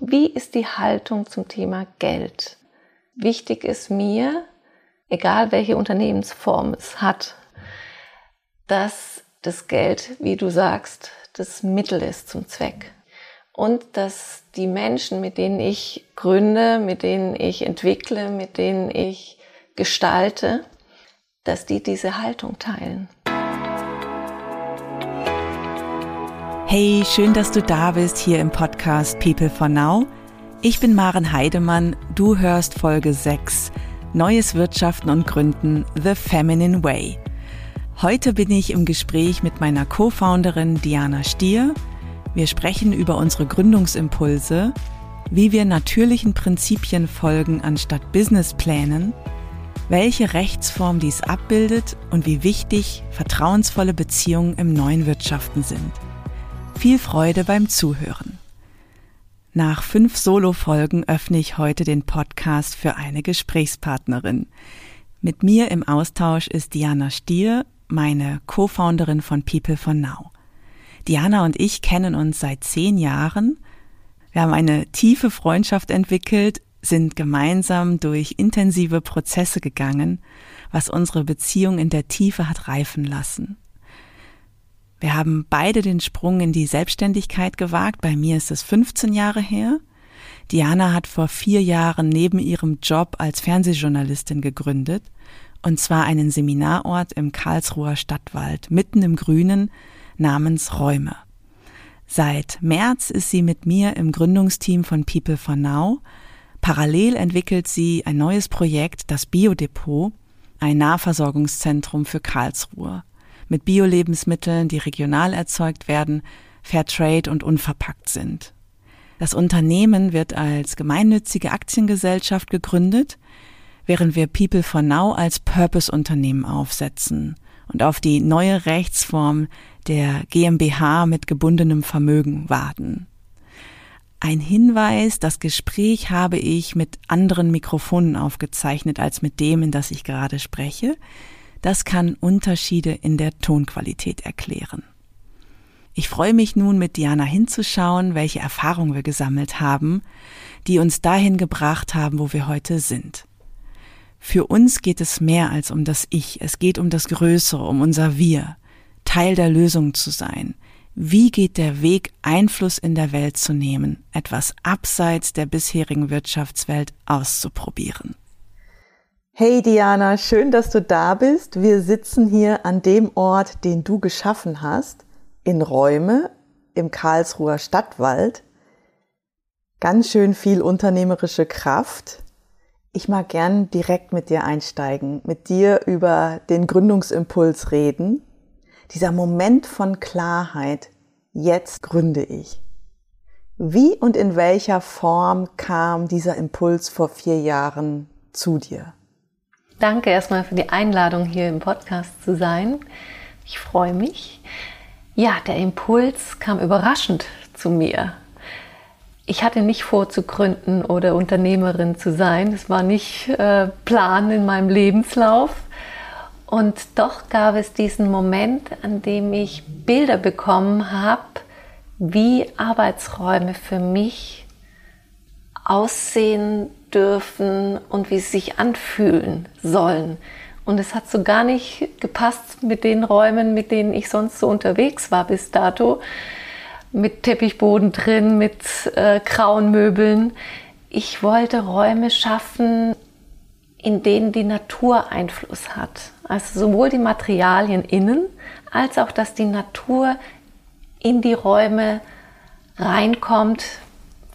Wie ist die Haltung zum Thema Geld? Wichtig ist mir, egal welche Unternehmensform es hat, dass das Geld, wie du sagst, das Mittel ist zum Zweck. Und dass die Menschen, mit denen ich gründe, mit denen ich entwickle, mit denen ich gestalte, dass die diese Haltung teilen. Hey, schön, dass du da bist hier im Podcast People for Now. Ich bin Maren Heidemann, du hörst Folge 6, Neues Wirtschaften und Gründen, The Feminine Way. Heute bin ich im Gespräch mit meiner Co-Founderin Diana Stier. Wir sprechen über unsere Gründungsimpulse, wie wir natürlichen Prinzipien folgen anstatt Businessplänen, welche Rechtsform dies abbildet und wie wichtig vertrauensvolle Beziehungen im neuen Wirtschaften sind. Viel Freude beim Zuhören. Nach fünf Solo-Folgen öffne ich heute den Podcast für eine Gesprächspartnerin. Mit mir im Austausch ist Diana Stier, meine Co-Founderin von People for Now. Diana und ich kennen uns seit zehn Jahren. Wir haben eine tiefe Freundschaft entwickelt, sind gemeinsam durch intensive Prozesse gegangen, was unsere Beziehung in der Tiefe hat reifen lassen. Wir haben beide den Sprung in die Selbstständigkeit gewagt. Bei mir ist es 15 Jahre her. Diana hat vor vier Jahren neben ihrem Job als Fernsehjournalistin gegründet, und zwar einen Seminarort im Karlsruher Stadtwald, mitten im Grünen, namens Räume. Seit März ist sie mit mir im Gründungsteam von People for Now. Parallel entwickelt sie ein neues Projekt, das Biodepot, ein Nahversorgungszentrum für Karlsruhe mit Bio-Lebensmitteln, die regional erzeugt werden, Fairtrade und unverpackt sind. Das Unternehmen wird als gemeinnützige Aktiengesellschaft gegründet, während wir People for Now als Purpose-Unternehmen aufsetzen und auf die neue Rechtsform der GmbH mit gebundenem Vermögen warten. Ein Hinweis, das Gespräch habe ich mit anderen Mikrofonen aufgezeichnet als mit dem, in das ich gerade spreche. Das kann Unterschiede in der Tonqualität erklären. Ich freue mich nun, mit Diana hinzuschauen, welche Erfahrungen wir gesammelt haben, die uns dahin gebracht haben, wo wir heute sind. Für uns geht es mehr als um das Ich, es geht um das Größere, um unser Wir, Teil der Lösung zu sein. Wie geht der Weg, Einfluss in der Welt zu nehmen, etwas abseits der bisherigen Wirtschaftswelt auszuprobieren? Hey Diana, schön, dass du da bist. Wir sitzen hier an dem Ort, den du geschaffen hast, in Räume im Karlsruher Stadtwald. Ganz schön viel unternehmerische Kraft. Ich mag gern direkt mit dir einsteigen, mit dir über den Gründungsimpuls reden. Dieser Moment von Klarheit, jetzt gründe ich. Wie und in welcher Form kam dieser Impuls vor vier Jahren zu dir? Danke erstmal für die Einladung, hier im Podcast zu sein. Ich freue mich. Ja, der Impuls kam überraschend zu mir. Ich hatte nicht vor zu gründen oder Unternehmerin zu sein. Es war nicht äh, Plan in meinem Lebenslauf. Und doch gab es diesen Moment, an dem ich Bilder bekommen habe, wie Arbeitsräume für mich aussehen dürfen und wie sie sich anfühlen sollen. Und es hat so gar nicht gepasst mit den Räumen, mit denen ich sonst so unterwegs war bis dato. Mit Teppichboden drin, mit äh, grauen Möbeln. Ich wollte Räume schaffen, in denen die Natur Einfluss hat. Also sowohl die Materialien innen, als auch, dass die Natur in die Räume reinkommt,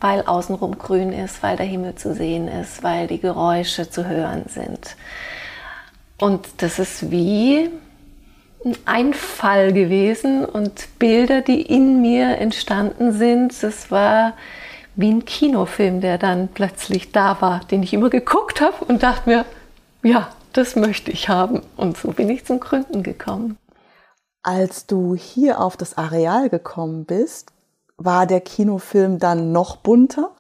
weil außenrum grün ist, weil der Himmel zu sehen ist, weil die Geräusche zu hören sind. Und das ist wie ein Einfall gewesen und Bilder, die in mir entstanden sind, das war wie ein Kinofilm, der dann plötzlich da war, den ich immer geguckt habe und dachte mir, ja, das möchte ich haben. Und so bin ich zum Gründen gekommen. Als du hier auf das Areal gekommen bist, war der Kinofilm dann noch bunter?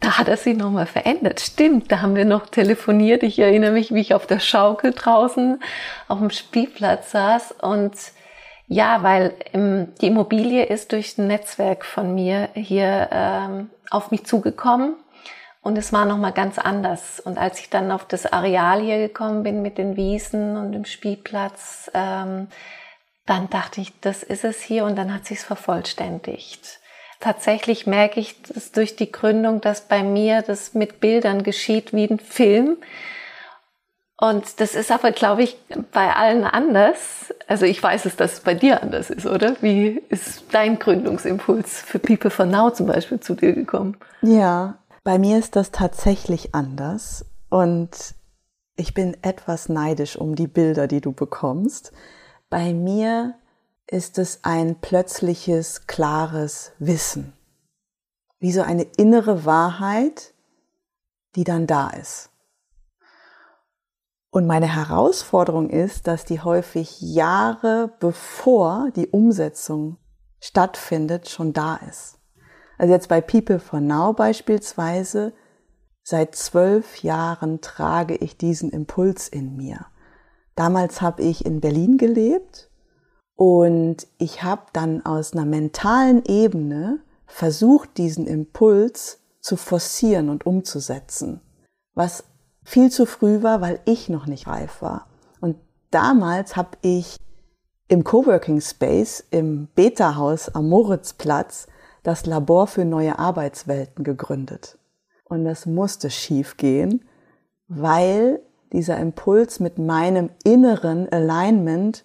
Da hat er sich nochmal verändert. Stimmt, da haben wir noch telefoniert. Ich erinnere mich, wie ich auf der Schaukel draußen auf dem Spielplatz saß und Ja, weil ähm, die Immobilie ist durch ein Netzwerk von mir hier ähm, auf mich zugekommen und es war nochmal ganz anders. Und als ich dann auf das Areal hier gekommen bin mit den Wiesen und dem Spielplatz, ähm, dann dachte ich, das ist es hier und dann hat sich's vervollständigt. Tatsächlich merke ich das durch die Gründung, dass bei mir das mit Bildern geschieht wie ein Film und das ist aber, glaube ich, bei allen anders. Also ich weiß es, dass es bei dir anders ist, oder? Wie ist dein Gründungsimpuls für People for Now zum Beispiel zu dir gekommen? Ja, bei mir ist das tatsächlich anders. Und ich bin etwas neidisch um die Bilder, die du bekommst. Bei mir ist es ein plötzliches, klares Wissen. Wie so eine innere Wahrheit, die dann da ist. Und meine Herausforderung ist, dass die häufig Jahre bevor die Umsetzung stattfindet, schon da ist. Also jetzt bei People for Now beispielsweise, seit zwölf Jahren trage ich diesen Impuls in mir. Damals habe ich in Berlin gelebt und ich habe dann aus einer mentalen Ebene versucht, diesen Impuls zu forcieren und umzusetzen, was viel zu früh war, weil ich noch nicht reif war. Und damals habe ich im Coworking Space im Beta-Haus am Moritzplatz das Labor für neue Arbeitswelten gegründet. Und das musste schief gehen, weil dieser Impuls mit meinem inneren Alignment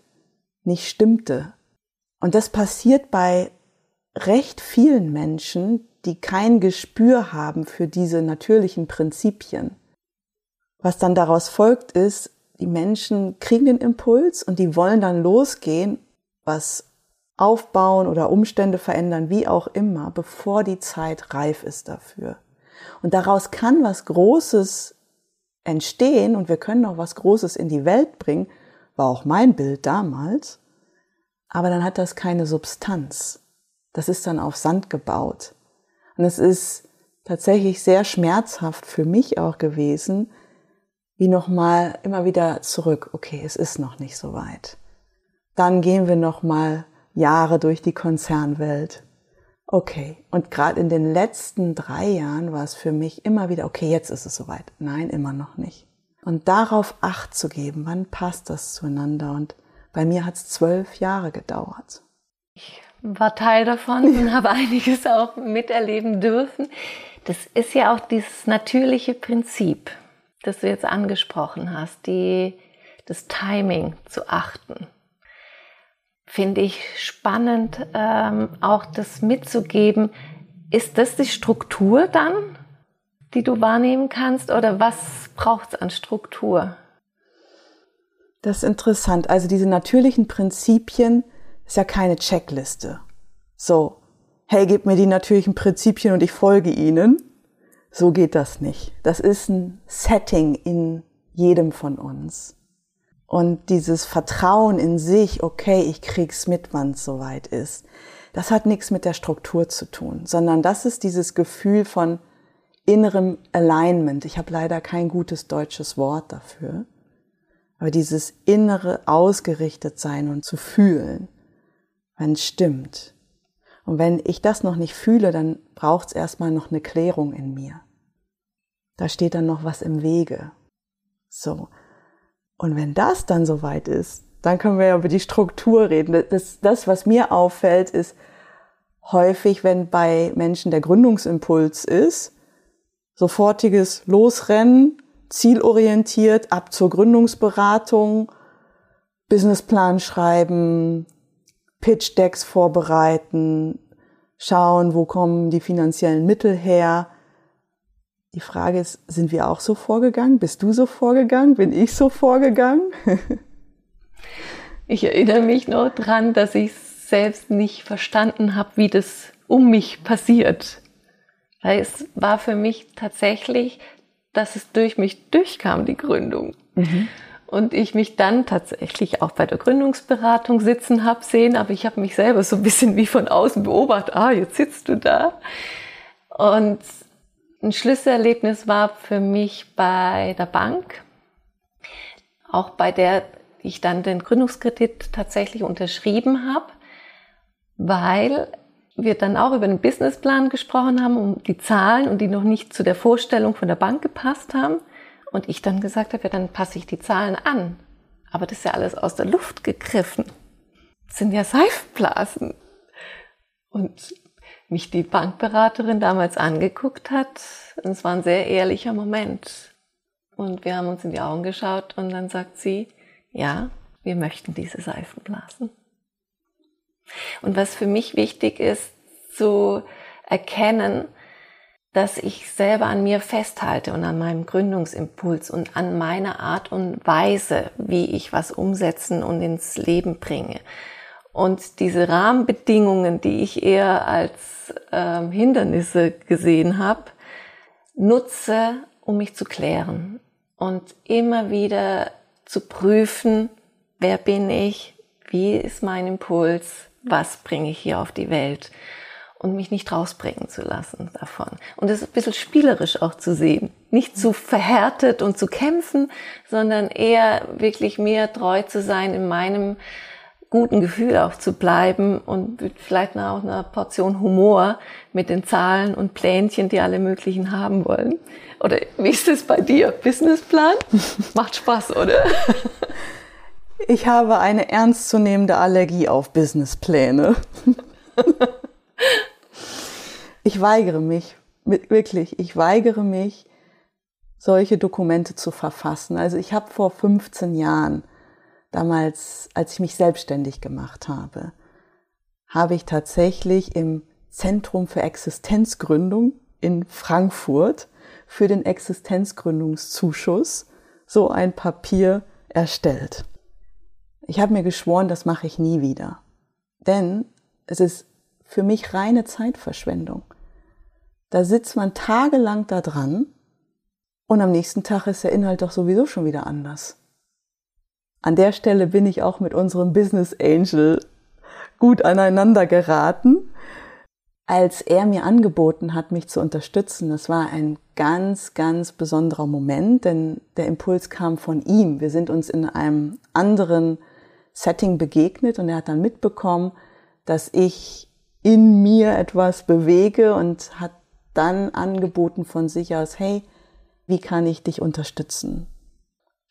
nicht stimmte. Und das passiert bei recht vielen Menschen, die kein Gespür haben für diese natürlichen Prinzipien. Was dann daraus folgt, ist, die Menschen kriegen den Impuls und die wollen dann losgehen, was aufbauen oder Umstände verändern, wie auch immer, bevor die Zeit reif ist dafür. Und daraus kann was Großes entstehen und wir können auch was Großes in die Welt bringen, war auch mein Bild damals, aber dann hat das keine Substanz. Das ist dann auf Sand gebaut. Und es ist tatsächlich sehr schmerzhaft für mich auch gewesen, wie nochmal immer wieder zurück. Okay, es ist noch nicht so weit. Dann gehen wir nochmal Jahre durch die Konzernwelt. Okay, und gerade in den letzten drei Jahren war es für mich immer wieder, okay, jetzt ist es soweit. Nein, immer noch nicht. Und darauf Acht zu geben, wann passt das zueinander? Und bei mir hat es zwölf Jahre gedauert. Ich war Teil davon und habe einiges auch miterleben dürfen. Das ist ja auch dieses natürliche Prinzip das du jetzt angesprochen hast, die, das Timing zu achten. Finde ich spannend, ähm, auch das mitzugeben. Ist das die Struktur dann, die du wahrnehmen kannst, oder was braucht es an Struktur? Das ist interessant. Also diese natürlichen Prinzipien ist ja keine Checkliste. So, hey, gib mir die natürlichen Prinzipien und ich folge ihnen, so geht das nicht. Das ist ein Setting in jedem von uns. Und dieses Vertrauen in sich, okay, ich krieg's mit, wann es soweit ist, das hat nichts mit der Struktur zu tun, sondern das ist dieses Gefühl von innerem Alignment. Ich habe leider kein gutes deutsches Wort dafür. Aber dieses innere ausgerichtet sein und zu fühlen, wenn es stimmt. Und wenn ich das noch nicht fühle, dann braucht es erstmal noch eine Klärung in mir. Da steht dann noch was im Wege. So. Und wenn das dann soweit ist, dann können wir ja über die Struktur reden. Das, das, was mir auffällt, ist häufig, wenn bei Menschen der Gründungsimpuls ist, sofortiges Losrennen, zielorientiert, ab zur Gründungsberatung, Businessplan schreiben, Pitch Decks vorbereiten, schauen, wo kommen die finanziellen Mittel her. Die Frage ist, sind wir auch so vorgegangen? Bist du so vorgegangen? Bin ich so vorgegangen? ich erinnere mich noch dran, dass ich selbst nicht verstanden habe, wie das um mich passiert. Weil es war für mich tatsächlich, dass es durch mich durchkam, die Gründung. Mhm. Und ich mich dann tatsächlich auch bei der Gründungsberatung sitzen habe sehen, aber ich habe mich selber so ein bisschen wie von außen beobachtet. Ah, jetzt sitzt du da. Und ein Schlüsselerlebnis war für mich bei der Bank, auch bei der ich dann den Gründungskredit tatsächlich unterschrieben habe, weil wir dann auch über den Businessplan gesprochen haben, um die Zahlen und die noch nicht zu der Vorstellung von der Bank gepasst haben. Und ich dann gesagt habe, ja, dann passe ich die Zahlen an. Aber das ist ja alles aus der Luft gegriffen. Das sind ja Seifenblasen. Und mich die Bankberaterin damals angeguckt hat, es war ein sehr ehrlicher Moment. Und wir haben uns in die Augen geschaut und dann sagt sie, ja, wir möchten diese Seifenblasen. Und was für mich wichtig ist, zu erkennen, dass ich selber an mir festhalte und an meinem Gründungsimpuls und an meiner Art und Weise, wie ich was umsetzen und ins Leben bringe. Und diese Rahmenbedingungen, die ich eher als ähm, Hindernisse gesehen habe, nutze, um mich zu klären und immer wieder zu prüfen, wer bin ich, wie ist mein Impuls, was bringe ich hier auf die Welt und mich nicht rausbringen zu lassen davon. Und es ein bisschen spielerisch auch zu sehen. Nicht zu verhärtet und zu kämpfen, sondern eher wirklich mehr treu zu sein in meinem guten Gefühl auch zu bleiben und vielleicht auch eine Portion Humor mit den Zahlen und Plänchen, die alle möglichen haben wollen. Oder wie ist es bei dir? Businessplan? Macht Spaß, oder? Ich habe eine ernstzunehmende Allergie auf Businesspläne. ich weigere mich, wirklich, ich weigere mich, solche Dokumente zu verfassen. Also ich habe vor 15 Jahren, damals, als ich mich selbstständig gemacht habe, habe ich tatsächlich im Zentrum für Existenzgründung in Frankfurt für den Existenzgründungszuschuss so ein Papier erstellt. Ich habe mir geschworen, das mache ich nie wieder. Denn es ist für mich reine Zeitverschwendung. Da sitzt man tagelang da dran und am nächsten Tag ist der Inhalt doch sowieso schon wieder anders. An der Stelle bin ich auch mit unserem Business Angel gut aneinander geraten. Als er mir angeboten hat, mich zu unterstützen, das war ein ganz, ganz besonderer Moment, denn der Impuls kam von ihm. Wir sind uns in einem anderen Setting begegnet und er hat dann mitbekommen, dass ich in mir etwas bewege und hat dann angeboten von sich aus, hey, wie kann ich dich unterstützen?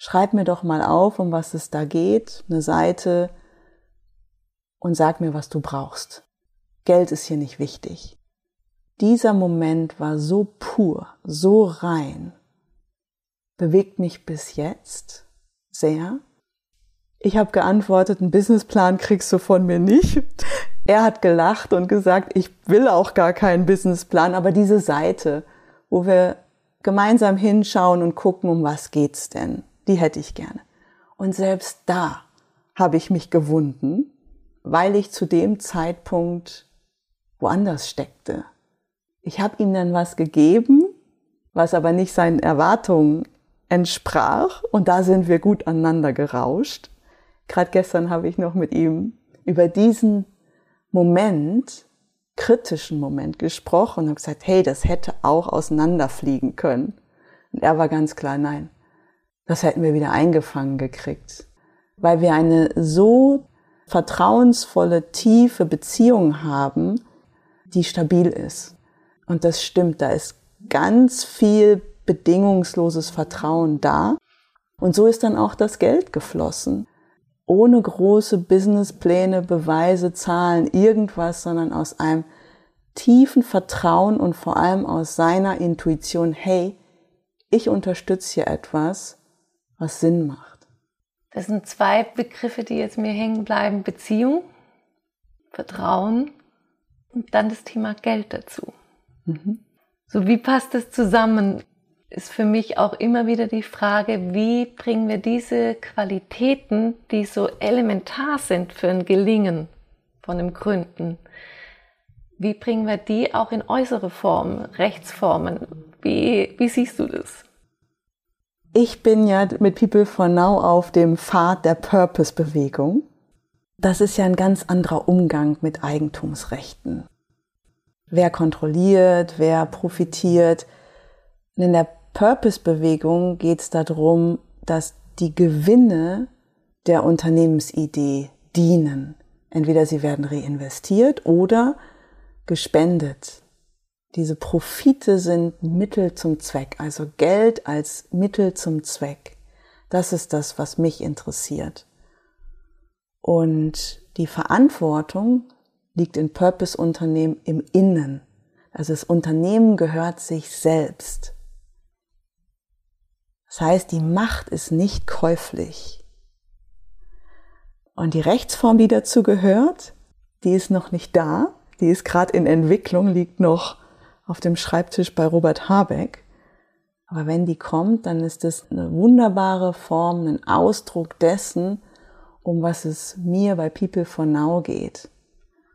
Schreib mir doch mal auf, um was es da geht, eine Seite und sag mir, was du brauchst. Geld ist hier nicht wichtig. Dieser Moment war so pur, so rein, bewegt mich bis jetzt sehr ich habe geantwortet, einen Businessplan kriegst du von mir nicht. Er hat gelacht und gesagt, ich will auch gar keinen Businessplan, aber diese Seite, wo wir gemeinsam hinschauen und gucken, um was geht's denn, die hätte ich gerne. Und selbst da habe ich mich gewunden, weil ich zu dem Zeitpunkt woanders steckte. Ich habe ihm dann was gegeben, was aber nicht seinen Erwartungen entsprach, und da sind wir gut aneinander gerauscht. Gerade gestern habe ich noch mit ihm über diesen Moment, kritischen Moment gesprochen und habe gesagt, hey, das hätte auch auseinanderfliegen können. Und er war ganz klar, nein, das hätten wir wieder eingefangen gekriegt. Weil wir eine so vertrauensvolle, tiefe Beziehung haben, die stabil ist. Und das stimmt, da ist ganz viel bedingungsloses Vertrauen da. Und so ist dann auch das Geld geflossen ohne große Businesspläne, Beweise, Zahlen, irgendwas, sondern aus einem tiefen Vertrauen und vor allem aus seiner Intuition, hey, ich unterstütze hier etwas, was Sinn macht. Das sind zwei Begriffe, die jetzt mir hängen bleiben. Beziehung, Vertrauen und dann das Thema Geld dazu. Mhm. So, wie passt das zusammen? ist für mich auch immer wieder die Frage, wie bringen wir diese Qualitäten, die so elementar sind für ein Gelingen von dem Gründen, wie bringen wir die auch in äußere Formen, Rechtsformen? Wie, wie siehst du das? Ich bin ja mit People for Now auf dem Pfad der Purpose-Bewegung. Das ist ja ein ganz anderer Umgang mit Eigentumsrechten. Wer kontrolliert, wer profitiert. Und in der Purpose-Bewegung geht es darum, dass die Gewinne der Unternehmensidee dienen. Entweder sie werden reinvestiert oder gespendet. Diese Profite sind Mittel zum Zweck, also Geld als Mittel zum Zweck. Das ist das, was mich interessiert. Und die Verantwortung liegt in Purpose-Unternehmen im Innen. Also das Unternehmen gehört sich selbst. Das heißt, die Macht ist nicht käuflich. Und die Rechtsform, die dazu gehört, die ist noch nicht da. Die ist gerade in Entwicklung, liegt noch auf dem Schreibtisch bei Robert Habeck. Aber wenn die kommt, dann ist es eine wunderbare Form, ein Ausdruck dessen, um was es mir bei People for Now geht.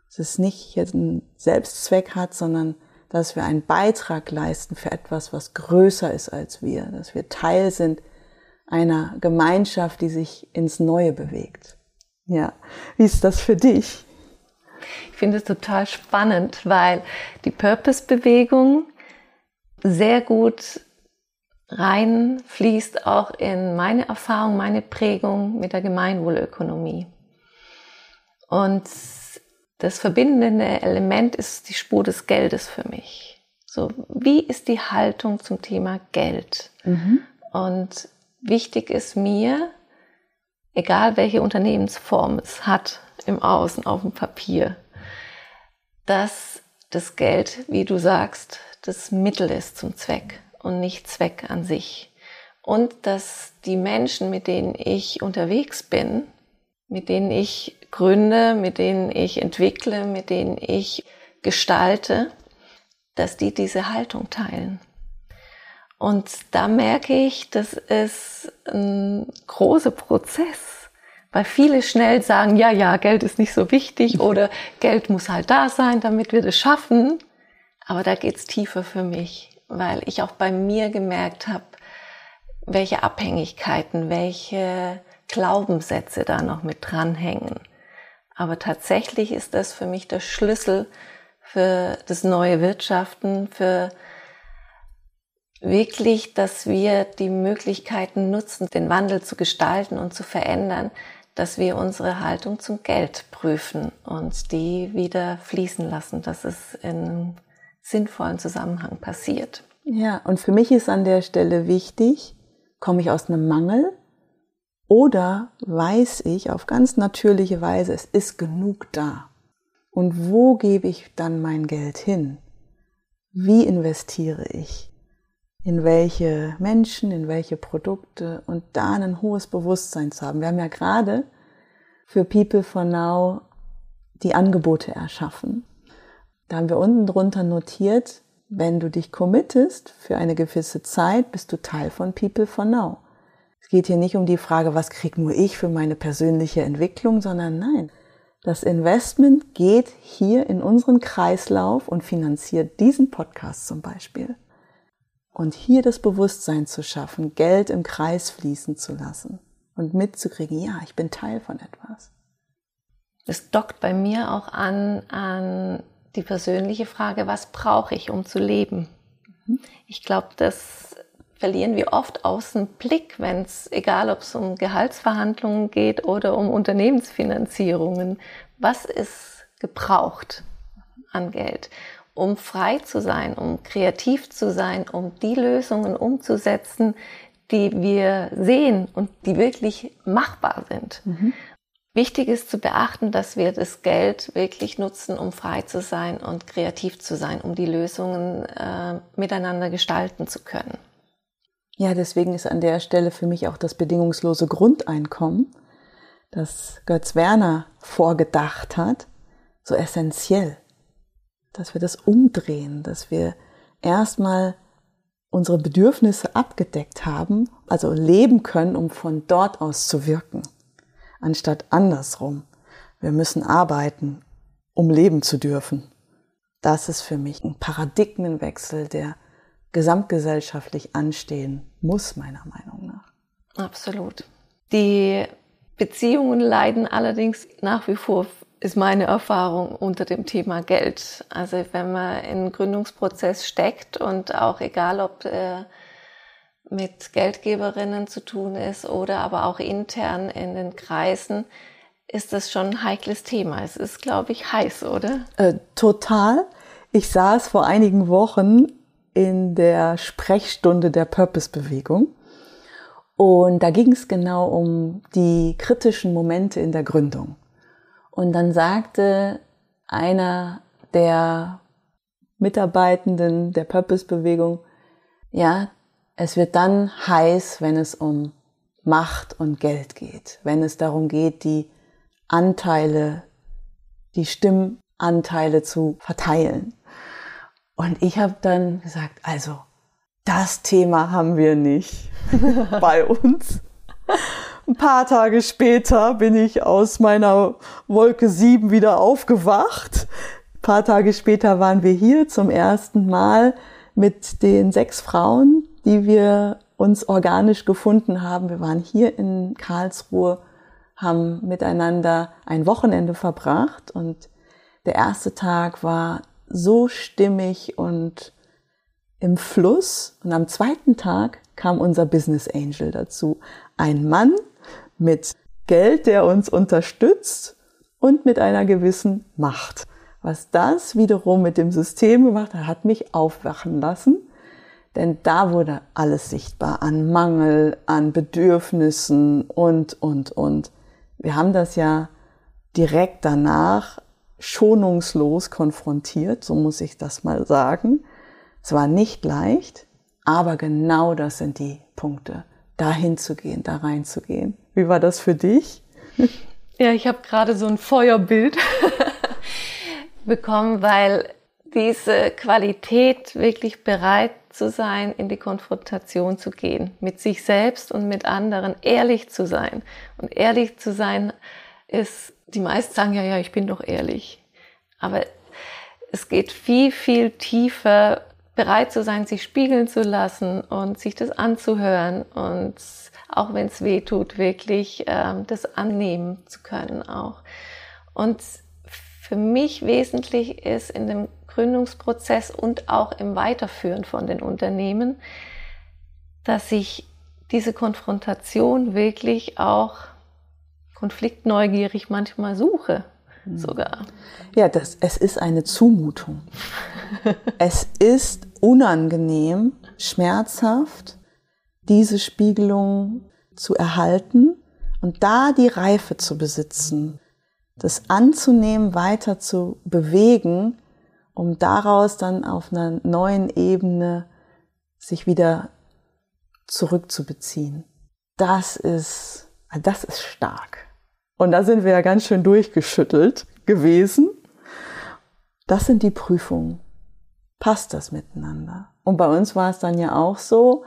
Es ist nicht jetzt ein Selbstzweck hat, sondern dass wir einen Beitrag leisten für etwas, was größer ist als wir, dass wir Teil sind einer Gemeinschaft, die sich ins Neue bewegt. Ja, wie ist das für dich? Ich finde es total spannend, weil die Purpose-Bewegung sehr gut reinfließt auch in meine Erfahrung, meine Prägung mit der Gemeinwohlökonomie. Und das verbindende Element ist die Spur des Geldes für mich. So, wie ist die Haltung zum Thema Geld? Mhm. Und wichtig ist mir, egal welche Unternehmensform es hat im Außen, auf dem Papier, dass das Geld, wie du sagst, das Mittel ist zum Zweck und nicht Zweck an sich. Und dass die Menschen, mit denen ich unterwegs bin, mit denen ich gründe, mit denen ich entwickle, mit denen ich gestalte, dass die diese Haltung teilen. Und da merke ich, das ist ein großer Prozess, weil viele schnell sagen, ja, ja, Geld ist nicht so wichtig oder Geld muss halt da sein, damit wir das schaffen. Aber da geht's tiefer für mich weil ich auch bei mir gemerkt habe, welche Abhängigkeiten, welche Glaubenssätze da noch mit dranhängen. Aber tatsächlich ist das für mich der Schlüssel für das neue Wirtschaften, für wirklich, dass wir die Möglichkeiten nutzen, den Wandel zu gestalten und zu verändern, dass wir unsere Haltung zum Geld prüfen und die wieder fließen lassen, dass es in sinnvollen Zusammenhang passiert. Ja, und für mich ist an der Stelle wichtig, komme ich aus einem Mangel oder weiß ich auf ganz natürliche Weise, es ist genug da. Und wo gebe ich dann mein Geld hin? Wie investiere ich? In welche Menschen, in welche Produkte und da ein hohes Bewusstsein zu haben. Wir haben ja gerade für People for Now die Angebote erschaffen. Da haben wir unten drunter notiert, wenn du dich committest für eine gewisse Zeit, bist du Teil von People for Now. Es geht hier nicht um die Frage, was krieg nur ich für meine persönliche Entwicklung, sondern nein, das Investment geht hier in unseren Kreislauf und finanziert diesen Podcast zum Beispiel. Und hier das Bewusstsein zu schaffen, Geld im Kreis fließen zu lassen und mitzukriegen, ja, ich bin Teil von etwas. Es dockt bei mir auch an, an die persönliche Frage, was brauche ich, um zu leben? Mhm. Ich glaube, das verlieren wir oft aus dem Blick, wenn es, egal ob es um Gehaltsverhandlungen geht oder um Unternehmensfinanzierungen, was ist gebraucht an Geld, um frei zu sein, um kreativ zu sein, um die Lösungen umzusetzen, die wir sehen und die wirklich machbar sind. Mhm. Wichtig ist zu beachten, dass wir das Geld wirklich nutzen, um frei zu sein und kreativ zu sein, um die Lösungen äh, miteinander gestalten zu können. Ja, deswegen ist an der Stelle für mich auch das bedingungslose Grundeinkommen, das Götz Werner vorgedacht hat, so essentiell, dass wir das umdrehen, dass wir erstmal unsere Bedürfnisse abgedeckt haben, also leben können, um von dort aus zu wirken anstatt andersrum. Wir müssen arbeiten, um leben zu dürfen. Das ist für mich ein Paradigmenwechsel, der gesamtgesellschaftlich anstehen muss, meiner Meinung nach. Absolut. Die Beziehungen leiden allerdings nach wie vor, ist meine Erfahrung, unter dem Thema Geld. Also wenn man in Gründungsprozess steckt und auch egal, ob äh, mit Geldgeberinnen zu tun ist oder aber auch intern in den Kreisen, ist das schon ein heikles Thema. Es ist, glaube ich, heiß, oder? Äh, total. Ich saß vor einigen Wochen in der Sprechstunde der Purpose-Bewegung und da ging es genau um die kritischen Momente in der Gründung. Und dann sagte einer der Mitarbeitenden der Purpose-Bewegung, ja, es wird dann heiß, wenn es um Macht und Geld geht, wenn es darum geht, die Anteile, die Stimmanteile zu verteilen. Und ich habe dann gesagt, also das Thema haben wir nicht bei uns. Ein paar Tage später bin ich aus meiner Wolke 7 wieder aufgewacht. Ein paar Tage später waren wir hier zum ersten Mal mit den sechs Frauen, die wir uns organisch gefunden haben. Wir waren hier in Karlsruhe, haben miteinander ein Wochenende verbracht und der erste Tag war so stimmig und im Fluss. Und am zweiten Tag kam unser Business Angel dazu. Ein Mann mit Geld, der uns unterstützt und mit einer gewissen Macht. Was das wiederum mit dem System gemacht hat, hat mich aufwachen lassen denn da wurde alles sichtbar an Mangel, an Bedürfnissen und, und, und. Wir haben das ja direkt danach schonungslos konfrontiert, so muss ich das mal sagen. Es war nicht leicht, aber genau das sind die Punkte, dahin zu gehen, da reinzugehen. Wie war das für dich? Ja, ich habe gerade so ein Feuerbild bekommen, weil diese Qualität wirklich bereit zu sein, in die Konfrontation zu gehen, mit sich selbst und mit anderen, ehrlich zu sein. Und ehrlich zu sein ist, die meisten sagen ja, ja, ich bin doch ehrlich. Aber es geht viel, viel tiefer, bereit zu sein, sich spiegeln zu lassen und sich das anzuhören und auch wenn es weh tut, wirklich ähm, das annehmen zu können auch. Und für mich wesentlich ist in dem Gründungsprozess und auch im Weiterführen von den Unternehmen, dass ich diese Konfrontation wirklich auch konfliktneugierig manchmal suche hm. sogar. Ja, das, es ist eine Zumutung. es ist unangenehm, schmerzhaft, diese Spiegelung zu erhalten und da die Reife zu besitzen, das anzunehmen, weiter zu bewegen um daraus dann auf einer neuen Ebene sich wieder zurückzubeziehen. Das ist, das ist stark. Und da sind wir ja ganz schön durchgeschüttelt gewesen. Das sind die Prüfungen. Passt das miteinander? Und bei uns war es dann ja auch so,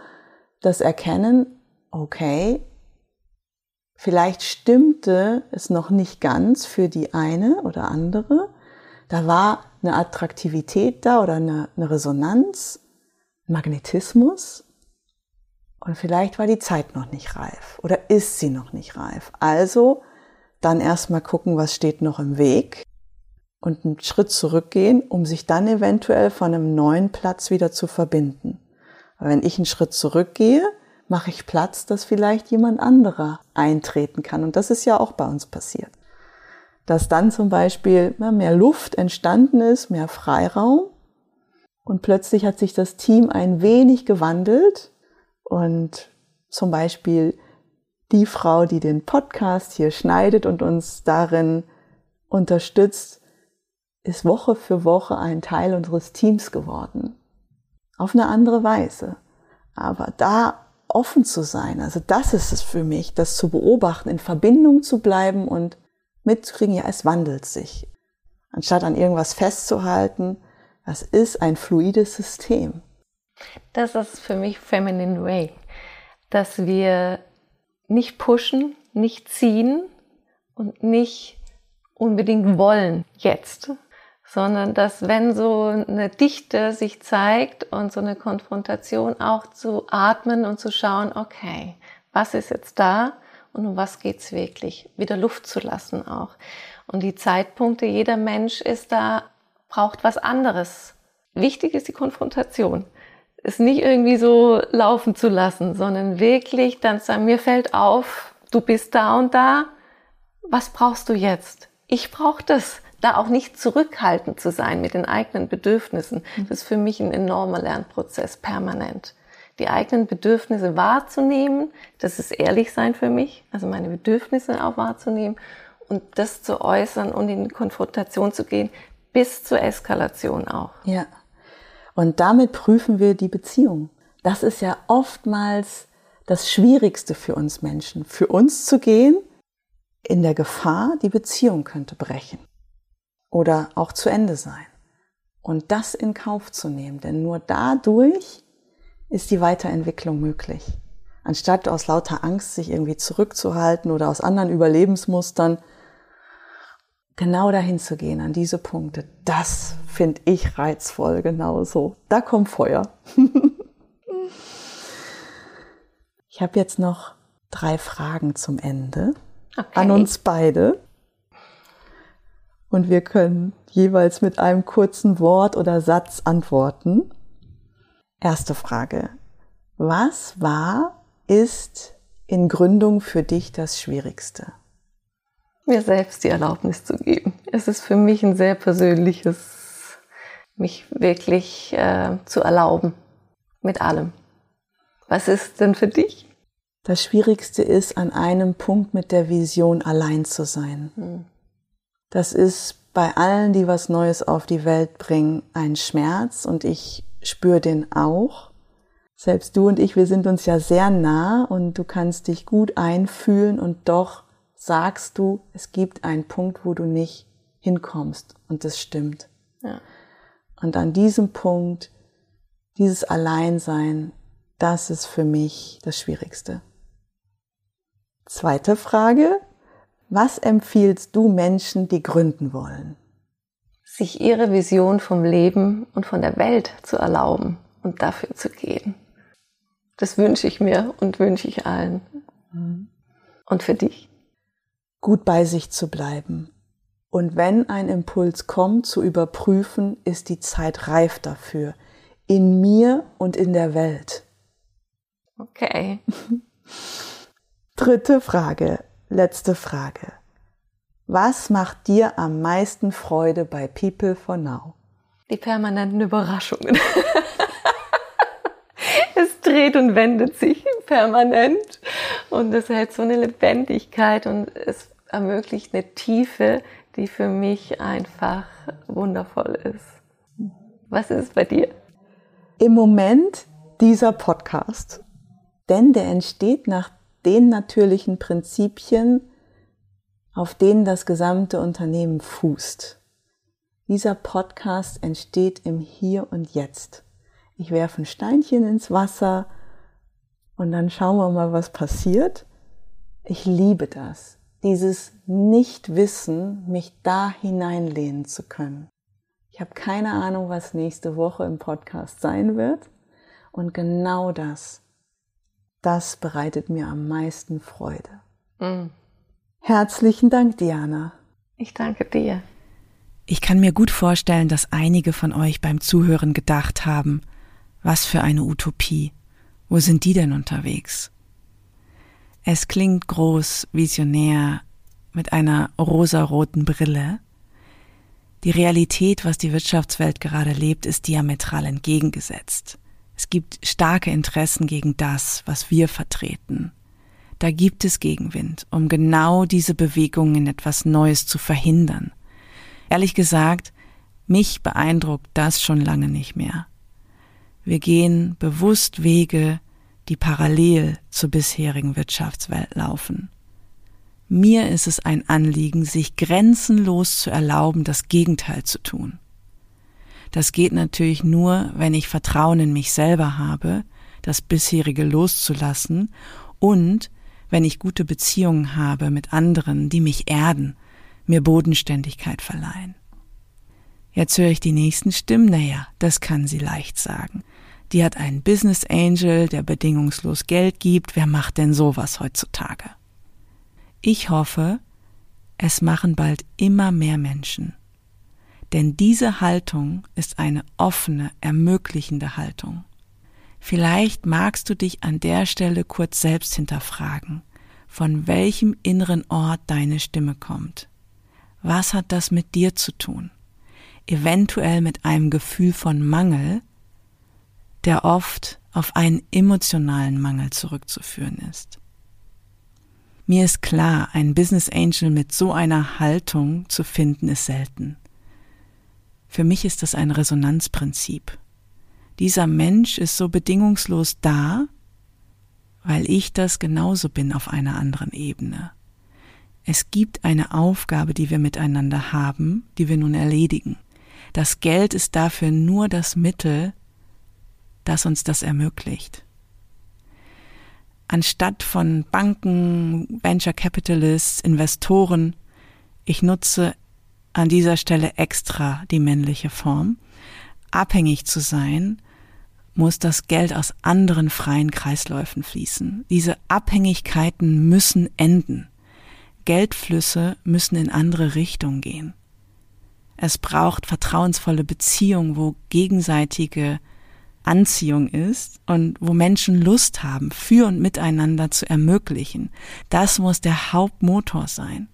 das Erkennen, okay, vielleicht stimmte es noch nicht ganz für die eine oder andere. Da war eine Attraktivität da oder eine, eine Resonanz, Magnetismus. Und vielleicht war die Zeit noch nicht reif oder ist sie noch nicht reif. Also dann erstmal gucken, was steht noch im Weg und einen Schritt zurückgehen, um sich dann eventuell von einem neuen Platz wieder zu verbinden. Aber wenn ich einen Schritt zurückgehe, mache ich Platz, dass vielleicht jemand anderer eintreten kann. Und das ist ja auch bei uns passiert dass dann zum Beispiel mehr Luft entstanden ist, mehr Freiraum. Und plötzlich hat sich das Team ein wenig gewandelt und zum Beispiel die Frau, die den Podcast hier schneidet und uns darin unterstützt, ist Woche für Woche ein Teil unseres Teams geworden. Auf eine andere Weise. Aber da offen zu sein, also das ist es für mich, das zu beobachten, in Verbindung zu bleiben und mitzukriegen, ja, es wandelt sich. Anstatt an irgendwas festzuhalten, das ist ein fluides System. Das ist für mich Feminine Way, dass wir nicht pushen, nicht ziehen und nicht unbedingt wollen jetzt, sondern dass wenn so eine Dichte sich zeigt und so eine Konfrontation auch zu atmen und zu schauen, okay, was ist jetzt da und um was geht's wirklich, wieder Luft zu lassen auch. Und die Zeitpunkte, jeder Mensch ist da, braucht was anderes. Wichtig ist die Konfrontation. es nicht irgendwie so laufen zu lassen, sondern wirklich dann sagen, mir fällt auf, du bist da und da, was brauchst du jetzt? Ich brauche das. Da auch nicht zurückhaltend zu sein mit den eigenen Bedürfnissen, das ist für mich ein enormer Lernprozess, permanent. Die eigenen Bedürfnisse wahrzunehmen, das ist ehrlich sein für mich, also meine Bedürfnisse auch wahrzunehmen und das zu äußern und in Konfrontation zu gehen, bis zur Eskalation auch. Ja. Und damit prüfen wir die Beziehung. Das ist ja oftmals das Schwierigste für uns Menschen, für uns zu gehen in der Gefahr, die Beziehung könnte brechen oder auch zu Ende sein. Und das in Kauf zu nehmen, denn nur dadurch ist die Weiterentwicklung möglich. Anstatt aus lauter Angst sich irgendwie zurückzuhalten oder aus anderen Überlebensmustern, genau dahin zu gehen, an diese Punkte, das finde ich reizvoll, genauso. Da kommt Feuer. ich habe jetzt noch drei Fragen zum Ende okay. an uns beide. Und wir können jeweils mit einem kurzen Wort oder Satz antworten. Erste Frage. Was war, ist in Gründung für dich das Schwierigste? Mir selbst die Erlaubnis zu geben. Es ist für mich ein sehr persönliches, mich wirklich äh, zu erlauben. Mit allem. Was ist denn für dich? Das Schwierigste ist, an einem Punkt mit der Vision allein zu sein. Hm. Das ist bei allen, die was Neues auf die Welt bringen, ein Schmerz und ich spüre den auch. Selbst du und ich, wir sind uns ja sehr nah und du kannst dich gut einfühlen und doch sagst du, es gibt einen Punkt, wo du nicht hinkommst und das stimmt. Ja. Und an diesem Punkt, dieses Alleinsein, das ist für mich das Schwierigste. Zweite Frage. Was empfiehlst du Menschen, die gründen wollen? Sich ihre Vision vom Leben und von der Welt zu erlauben und dafür zu gehen. Das wünsche ich mir und wünsche ich allen. Mhm. Und für dich? Gut bei sich zu bleiben. Und wenn ein Impuls kommt, zu überprüfen, ist die Zeit reif dafür. In mir und in der Welt. Okay. Dritte Frage, letzte Frage. Was macht dir am meisten Freude bei People for Now? Die permanenten Überraschungen. es dreht und wendet sich permanent und es hält so eine Lebendigkeit und es ermöglicht eine Tiefe, die für mich einfach wundervoll ist. Was ist bei dir? Im Moment dieser Podcast, denn der entsteht nach den natürlichen Prinzipien, auf denen das gesamte Unternehmen fußt. Dieser Podcast entsteht im Hier und Jetzt. Ich werfe ein Steinchen ins Wasser und dann schauen wir mal, was passiert. Ich liebe das, dieses Nichtwissen, mich da hineinlehnen zu können. Ich habe keine Ahnung, was nächste Woche im Podcast sein wird. Und genau das das bereitet mir am meisten Freude. Mhm. Herzlichen Dank, Diana. Ich danke dir. Ich kann mir gut vorstellen, dass einige von euch beim Zuhören gedacht haben, was für eine Utopie. Wo sind die denn unterwegs? Es klingt groß, visionär, mit einer rosaroten Brille. Die Realität, was die Wirtschaftswelt gerade lebt, ist diametral entgegengesetzt. Es gibt starke Interessen gegen das, was wir vertreten. Da gibt es Gegenwind, um genau diese Bewegungen in etwas Neues zu verhindern. Ehrlich gesagt, mich beeindruckt das schon lange nicht mehr. Wir gehen bewusst Wege, die parallel zur bisherigen Wirtschaftswelt laufen. Mir ist es ein Anliegen, sich grenzenlos zu erlauben, das Gegenteil zu tun. Das geht natürlich nur, wenn ich Vertrauen in mich selber habe, das bisherige loszulassen und wenn ich gute Beziehungen habe mit anderen, die mich erden, mir Bodenständigkeit verleihen. Jetzt höre ich die nächsten Stimmen, naja, das kann sie leicht sagen. Die hat einen Business Angel, der bedingungslos Geld gibt, wer macht denn sowas heutzutage? Ich hoffe, es machen bald immer mehr Menschen. Denn diese Haltung ist eine offene, ermöglichende Haltung. Vielleicht magst du dich an der Stelle kurz selbst hinterfragen, von welchem inneren Ort deine Stimme kommt. Was hat das mit dir zu tun? Eventuell mit einem Gefühl von Mangel, der oft auf einen emotionalen Mangel zurückzuführen ist. Mir ist klar, ein Business Angel mit so einer Haltung zu finden ist selten. Für mich ist das ein Resonanzprinzip. Dieser Mensch ist so bedingungslos da, weil ich das genauso bin auf einer anderen Ebene. Es gibt eine Aufgabe, die wir miteinander haben, die wir nun erledigen. Das Geld ist dafür nur das Mittel, das uns das ermöglicht. Anstatt von Banken, Venture Capitalists, Investoren, ich nutze an dieser Stelle extra die männliche Form. Abhängig zu sein, muss das Geld aus anderen freien Kreisläufen fließen. Diese Abhängigkeiten müssen enden. Geldflüsse müssen in andere Richtungen gehen. Es braucht vertrauensvolle Beziehungen, wo gegenseitige Anziehung ist und wo Menschen Lust haben, für und miteinander zu ermöglichen. Das muss der Hauptmotor sein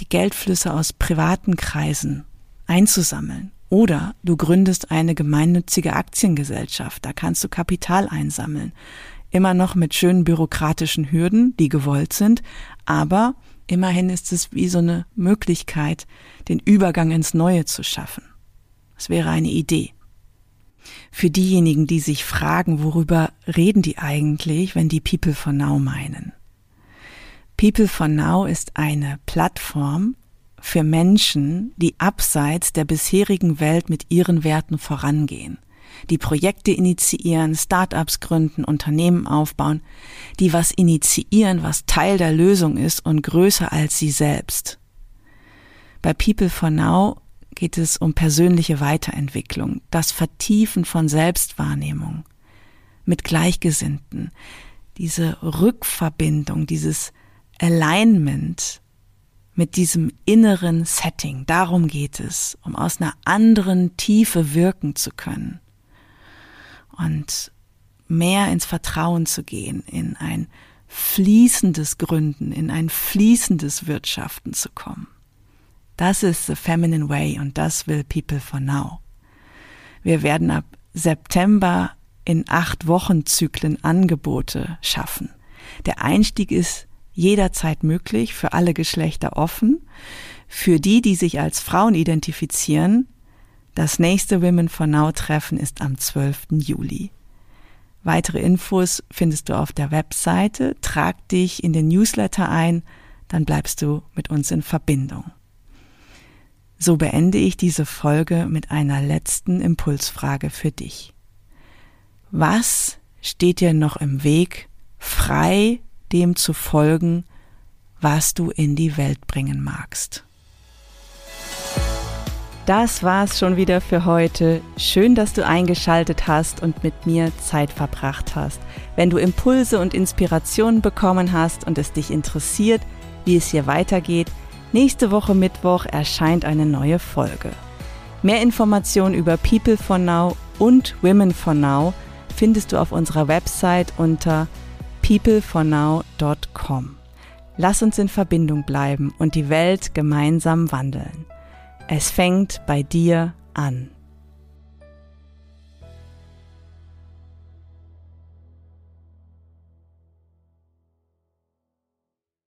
die Geldflüsse aus privaten Kreisen einzusammeln. Oder du gründest eine gemeinnützige Aktiengesellschaft, da kannst du Kapital einsammeln. Immer noch mit schönen bürokratischen Hürden, die gewollt sind, aber immerhin ist es wie so eine Möglichkeit, den Übergang ins Neue zu schaffen. Das wäre eine Idee. Für diejenigen, die sich fragen, worüber reden die eigentlich, wenn die People for Now meinen. People for Now ist eine Plattform für Menschen, die abseits der bisherigen Welt mit ihren Werten vorangehen, die Projekte initiieren, Startups gründen, Unternehmen aufbauen, die was initiieren, was Teil der Lösung ist und größer als sie selbst. Bei People for Now geht es um persönliche Weiterentwicklung, das Vertiefen von Selbstwahrnehmung mit Gleichgesinnten, diese Rückverbindung, dieses Alignment mit diesem inneren Setting. Darum geht es, um aus einer anderen Tiefe wirken zu können und mehr ins Vertrauen zu gehen, in ein fließendes Gründen, in ein fließendes Wirtschaften zu kommen. Das ist the feminine way und das will People for Now. Wir werden ab September in acht Wochenzyklen Angebote schaffen. Der Einstieg ist jederzeit möglich, für alle Geschlechter offen. Für die, die sich als Frauen identifizieren, das nächste Women for Now Treffen ist am 12. Juli. Weitere Infos findest du auf der Webseite. Trag dich in den Newsletter ein, dann bleibst du mit uns in Verbindung. So beende ich diese Folge mit einer letzten Impulsfrage für dich. Was steht dir noch im Weg, frei dem zu folgen, was du in die Welt bringen magst. Das war's schon wieder für heute. Schön, dass du eingeschaltet hast und mit mir Zeit verbracht hast. Wenn du Impulse und Inspirationen bekommen hast und es dich interessiert, wie es hier weitergeht, nächste Woche Mittwoch erscheint eine neue Folge. Mehr Informationen über People for Now und Women for Now findest du auf unserer Website unter peoplefornow.com. Lass uns in Verbindung bleiben und die Welt gemeinsam wandeln. Es fängt bei dir an.